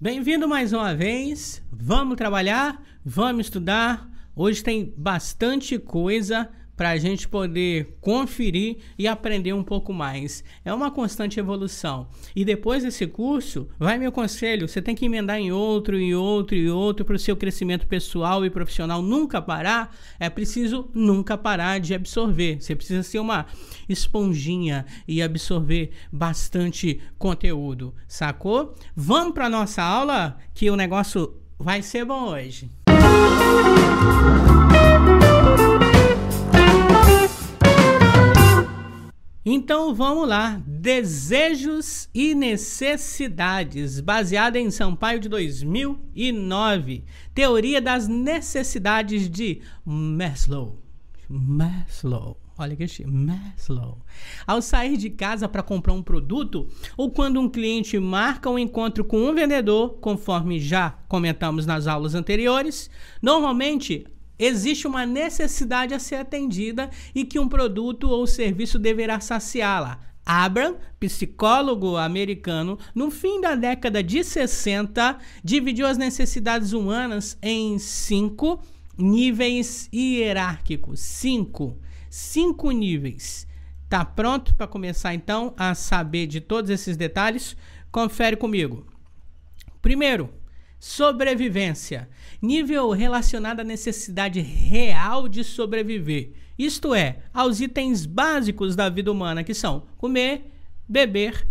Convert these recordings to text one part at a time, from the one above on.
Bem-vindo mais uma vez. Vamos trabalhar, vamos estudar. Hoje tem bastante coisa para a gente poder conferir e aprender um pouco mais. É uma constante evolução. E depois desse curso, vai meu conselho: você tem que emendar em outro, e outro, e outro para o seu crescimento pessoal e profissional nunca parar. É preciso nunca parar de absorver. Você precisa ser uma esponjinha e absorver bastante conteúdo, sacou? Vamos para nossa aula que o negócio vai ser bom hoje. Música Então vamos lá. Desejos e necessidades, baseada em Sampaio de 2009. Teoria das necessidades de Maslow. Maslow. Olha que chique. Maslow. Ao sair de casa para comprar um produto ou quando um cliente marca um encontro com um vendedor, conforme já comentamos nas aulas anteriores, normalmente existe uma necessidade a ser atendida e que um produto ou serviço deverá saciá-la. Abraham, psicólogo americano, no fim da década de 60, dividiu as necessidades humanas em cinco níveis hierárquicos. Cinco. Cinco níveis. Tá pronto para começar então a saber de todos esses detalhes? Confere comigo. Primeiro, sobrevivência nível relacionado à necessidade real de sobreviver, isto é, aos itens básicos da vida humana, que são comer, beber,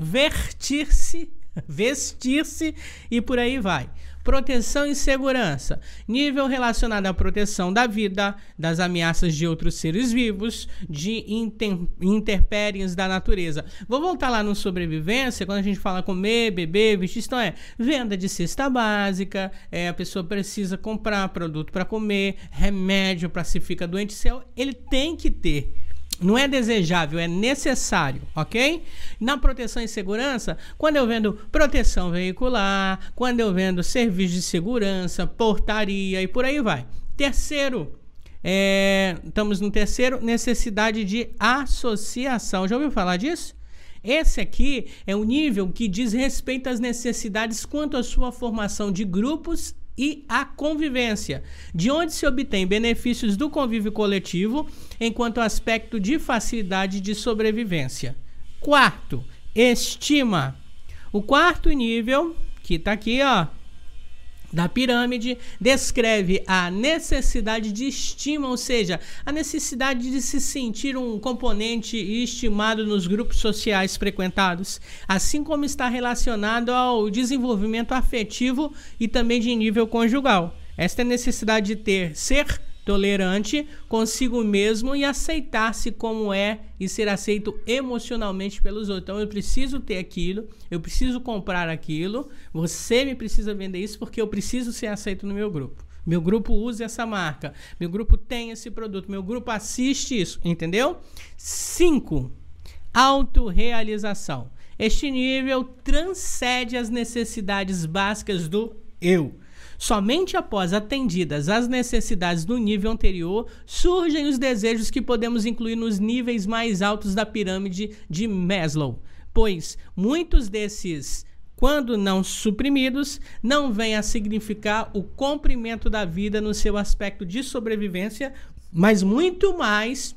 vestir-se, vestir-se e por aí vai proteção e segurança, nível relacionado à proteção da vida, das ameaças de outros seres vivos, de inter da natureza. Vou voltar lá no sobrevivência, quando a gente fala comer, beber, vestir, então é. Venda de cesta básica, é, a pessoa precisa comprar produto para comer, remédio para se ficar doente, ele tem que ter não é desejável, é necessário, ok? Na proteção e segurança, quando eu vendo proteção veicular, quando eu vendo serviço de segurança, portaria e por aí vai. Terceiro, é, estamos no terceiro, necessidade de associação. Já ouviu falar disso? Esse aqui é o nível que diz respeito às necessidades quanto à sua formação de grupos e a convivência, de onde se obtém benefícios do convívio coletivo enquanto aspecto de facilidade de sobrevivência. Quarto, estima. O quarto nível, que está aqui, ó, da pirâmide descreve a necessidade de estima, ou seja, a necessidade de se sentir um componente estimado nos grupos sociais frequentados, assim como está relacionado ao desenvolvimento afetivo e também de nível conjugal. Esta é necessidade de ter ser tolerante consigo mesmo e aceitar-se como é e ser aceito emocionalmente pelos outros. Então eu preciso ter aquilo, eu preciso comprar aquilo, você me precisa vender isso porque eu preciso ser aceito no meu grupo. Meu grupo usa essa marca, meu grupo tem esse produto, meu grupo assiste isso, entendeu? 5. Autorrealização. Este nível transcende as necessidades básicas do eu Somente após atendidas as necessidades do nível anterior, surgem os desejos que podemos incluir nos níveis mais altos da pirâmide de Maslow, pois muitos desses quando não suprimidos, não vêm a significar o comprimento da vida no seu aspecto de sobrevivência, mas muito mais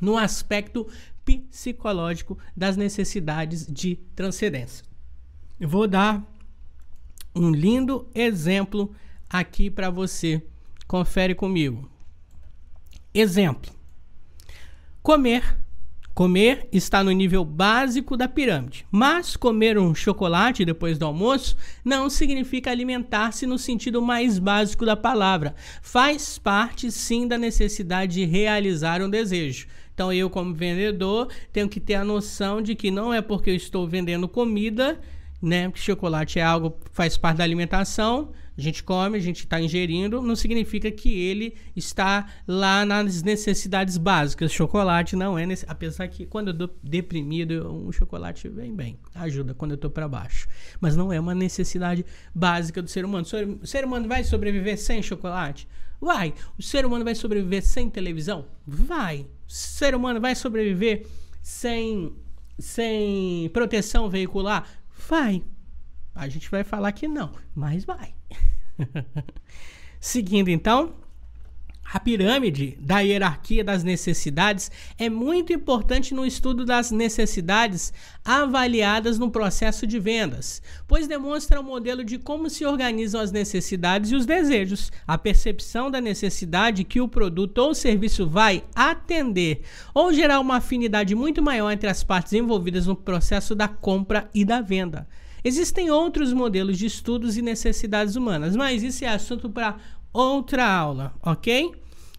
no aspecto psicológico das necessidades de transcendência. Vou dar um lindo exemplo aqui para você. Confere comigo. Exemplo: comer. Comer está no nível básico da pirâmide, mas comer um chocolate depois do almoço não significa alimentar-se no sentido mais básico da palavra. Faz parte sim da necessidade de realizar um desejo. Então eu, como vendedor, tenho que ter a noção de que não é porque eu estou vendendo comida né? Porque chocolate é algo que faz parte da alimentação, a gente come, a gente está ingerindo, não significa que ele está lá nas necessidades básicas. Chocolate não é, nesse, apesar que quando eu estou deprimido, um chocolate vem bem, ajuda quando eu estou para baixo. Mas não é uma necessidade básica do ser humano. O ser humano vai sobreviver sem chocolate? Vai. O ser humano vai sobreviver sem televisão? Vai. O ser humano vai sobreviver sem, sem proteção veicular? Vai. A gente vai falar que não, mas vai. Seguindo então, a pirâmide da hierarquia das necessidades é muito importante no estudo das necessidades avaliadas no processo de vendas, pois demonstra o um modelo de como se organizam as necessidades e os desejos, a percepção da necessidade que o produto ou serviço vai atender, ou gerar uma afinidade muito maior entre as partes envolvidas no processo da compra e da venda. Existem outros modelos de estudos e necessidades humanas, mas isso é assunto para outra aula, ok?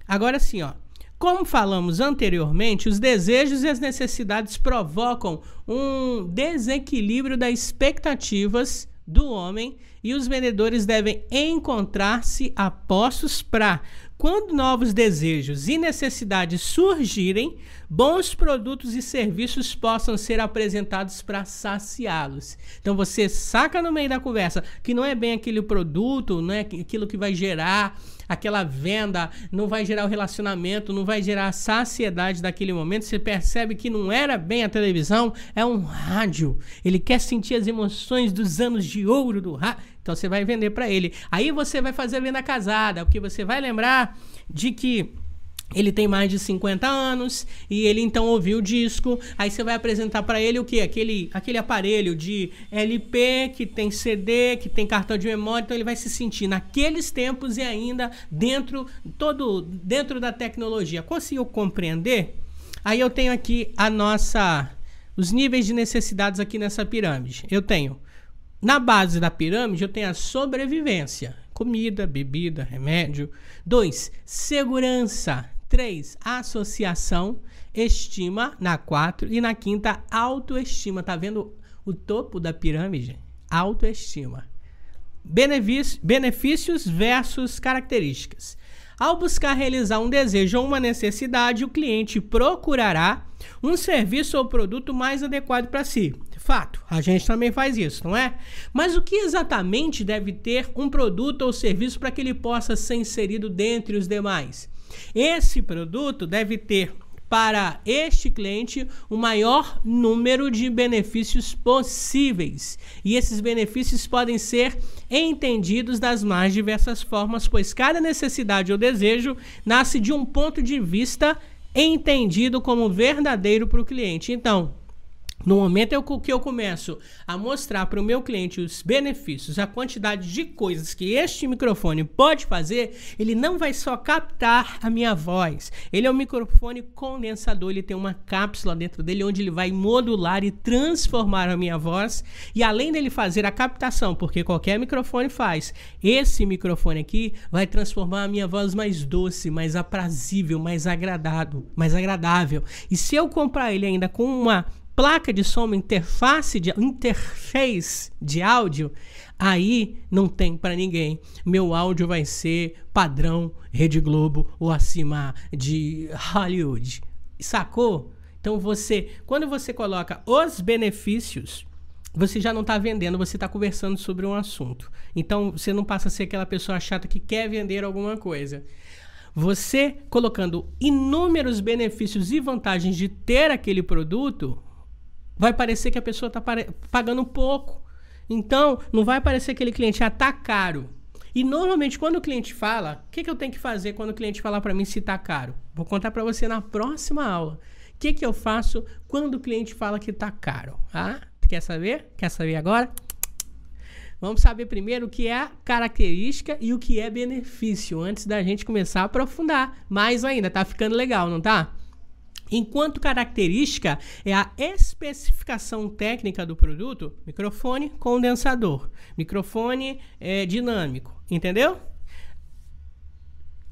Agora sim, ó. Como falamos anteriormente, os desejos e as necessidades provocam um desequilíbrio das expectativas do homem e os vendedores devem encontrar-se apostos para, quando novos desejos e necessidades surgirem, bons produtos e serviços possam ser apresentados para saciá-los. Então você saca no meio da conversa que não é bem aquele produto, não é aquilo que vai gerar aquela venda, não vai gerar o relacionamento, não vai gerar a saciedade daquele momento. Você percebe que não era bem a televisão, é um rádio. Ele quer sentir as emoções dos anos de ouro do rádio. Então você vai vender para ele. Aí você vai fazer a venda casada, porque você vai lembrar de que ele tem mais de 50 anos e ele então ouviu o disco. Aí você vai apresentar para ele o que? Aquele, aquele aparelho de LP que tem CD, que tem cartão de memória. Então ele vai se sentir naqueles tempos e ainda dentro todo dentro da tecnologia. Conseguiu compreender? Aí eu tenho aqui a nossa os níveis de necessidades aqui nessa pirâmide. Eu tenho na base da pirâmide eu tenho a sobrevivência, comida, bebida, remédio. 2. Segurança. 3. Associação, estima na 4 e na quinta autoestima. Tá vendo o topo da pirâmide? Autoestima. Benefícios versus características. Ao buscar realizar um desejo ou uma necessidade, o cliente procurará um serviço ou produto mais adequado para si. Fato, a gente também faz isso, não é? Mas o que exatamente deve ter um produto ou serviço para que ele possa ser inserido dentre os demais? Esse produto deve ter para este cliente o maior número de benefícios possíveis. E esses benefícios podem ser entendidos das mais diversas formas, pois cada necessidade ou desejo nasce de um ponto de vista entendido como verdadeiro para o cliente. Então, no momento eu, que eu começo a mostrar para o meu cliente os benefícios, a quantidade de coisas que este microfone pode fazer, ele não vai só captar a minha voz. Ele é um microfone condensador, ele tem uma cápsula dentro dele onde ele vai modular e transformar a minha voz. E além dele fazer a captação, porque qualquer microfone faz, esse microfone aqui vai transformar a minha voz mais doce, mais aprazível, mais agradável, mais agradável. E se eu comprar ele ainda com uma placa de som, uma interface de interface de áudio, aí não tem para ninguém. Meu áudio vai ser padrão Rede Globo ou acima de Hollywood. Sacou? Então você, quando você coloca os benefícios, você já não está vendendo, você está conversando sobre um assunto. Então você não passa a ser aquela pessoa chata que quer vender alguma coisa. Você colocando inúmeros benefícios e vantagens de ter aquele produto, vai parecer que a pessoa está pagando pouco. Então, não vai parecer que aquele cliente ah, tá caro. E normalmente quando o cliente fala, o que, que eu tenho que fazer quando o cliente falar para mim se tá caro? Vou contar para você na próxima aula. O que, que eu faço quando o cliente fala que tá caro? Ah, quer saber? Quer saber agora? Vamos saber primeiro o que é característica e o que é benefício, antes da gente começar a aprofundar mais ainda. Tá ficando legal, não tá? Enquanto característica é a especificação técnica do produto, microfone condensador, microfone é, dinâmico, entendeu?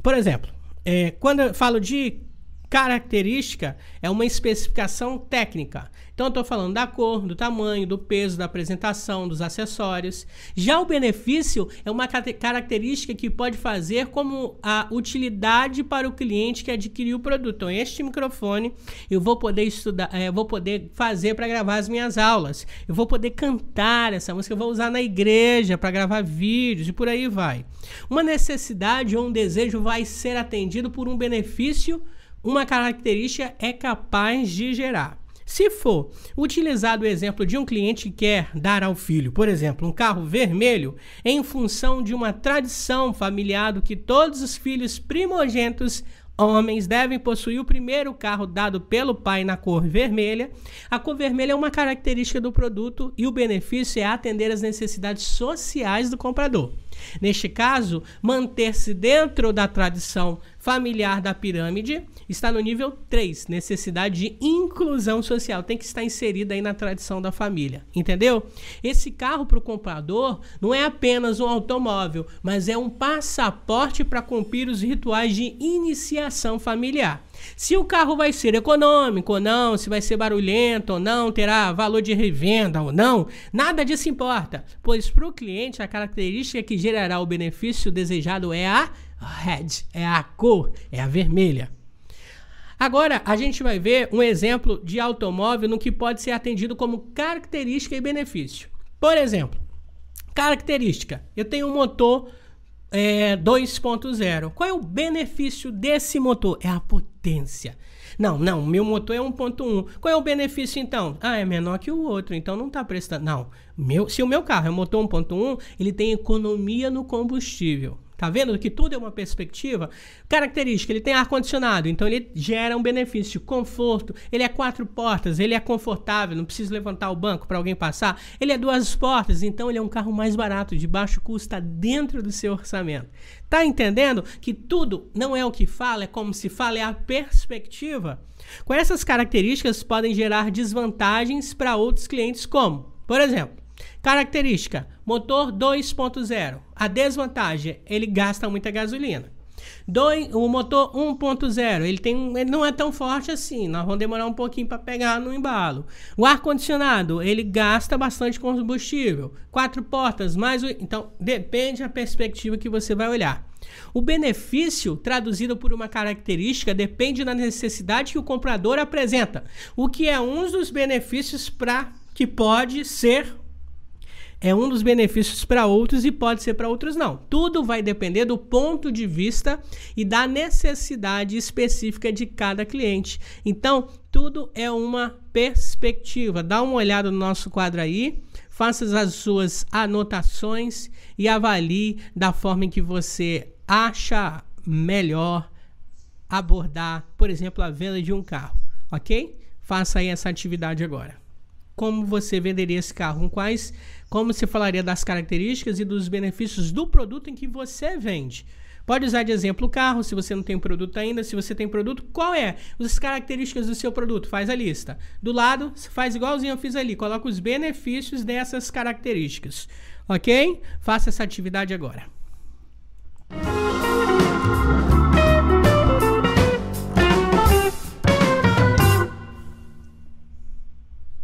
Por exemplo, é, quando eu falo de característica, é uma especificação técnica. Então, eu estou falando da cor, do tamanho, do peso, da apresentação, dos acessórios. Já o benefício é uma característica que pode fazer como a utilidade para o cliente que adquiriu o produto. Então, este microfone eu vou poder estudar, é, vou poder fazer para gravar as minhas aulas. Eu vou poder cantar essa música, eu vou usar na igreja para gravar vídeos e por aí vai. Uma necessidade ou um desejo vai ser atendido por um benefício, uma característica é capaz de gerar. Se for utilizado o exemplo de um cliente que quer dar ao filho, por exemplo, um carro vermelho, em função de uma tradição familiar do que todos os filhos primogênitos homens devem possuir o primeiro carro dado pelo pai na cor vermelha. A cor vermelha é uma característica do produto e o benefício é atender às necessidades sociais do comprador. Neste caso, manter-se dentro da tradição familiar da pirâmide está no nível 3, necessidade de inclusão social, tem que estar inserida aí na tradição da família, entendeu? Esse carro para o comprador não é apenas um automóvel, mas é um passaporte para cumprir os rituais de iniciação familiar. Se o carro vai ser econômico ou não, se vai ser barulhento ou não, terá valor de revenda ou não, nada disso importa, pois para o cliente a característica que gerará o benefício desejado é a red, é a cor, é a vermelha. Agora, a gente vai ver um exemplo de automóvel no que pode ser atendido como característica e benefício. Por exemplo, característica: eu tenho um motor é, 2.0. Qual é o benefício desse motor? É a potência. Não, não, meu motor é 1.1. Qual é o benefício então? Ah, é menor que o outro, então não está prestando. Não, meu, se o meu carro é motor 1.1, ele tem economia no combustível. Tá vendo que tudo é uma perspectiva? Característica, ele tem ar-condicionado, então ele gera um benefício, conforto, ele é quatro portas, ele é confortável, não precisa levantar o banco para alguém passar. Ele é duas portas, então ele é um carro mais barato, de baixo custo, está dentro do seu orçamento. Tá entendendo que tudo não é o que fala, é como se fala, é a perspectiva. Com essas características podem gerar desvantagens para outros clientes, como, por exemplo, Característica: motor 2.0. A desvantagem, ele gasta muita gasolina. Dois, o motor 1.0, ele tem, ele não é tão forte assim. Nós vamos demorar um pouquinho para pegar no embalo. O ar condicionado, ele gasta bastante combustível. Quatro portas, mais então depende da perspectiva que você vai olhar. O benefício, traduzido por uma característica, depende da necessidade que o comprador apresenta, o que é um dos benefícios para que pode ser é um dos benefícios para outros e pode ser para outros não. Tudo vai depender do ponto de vista e da necessidade específica de cada cliente. Então, tudo é uma perspectiva. Dá uma olhada no nosso quadro aí, faça as suas anotações e avalie da forma em que você acha melhor abordar, por exemplo, a venda de um carro, ok? Faça aí essa atividade agora. Como você venderia esse carro? Com quais como você falaria das características e dos benefícios do produto em que você vende. Pode usar de exemplo o carro, se você não tem produto ainda. Se você tem produto, qual é? As características do seu produto. Faz a lista. Do lado, faz igualzinho eu fiz ali. Coloca os benefícios dessas características. Ok? Faça essa atividade agora.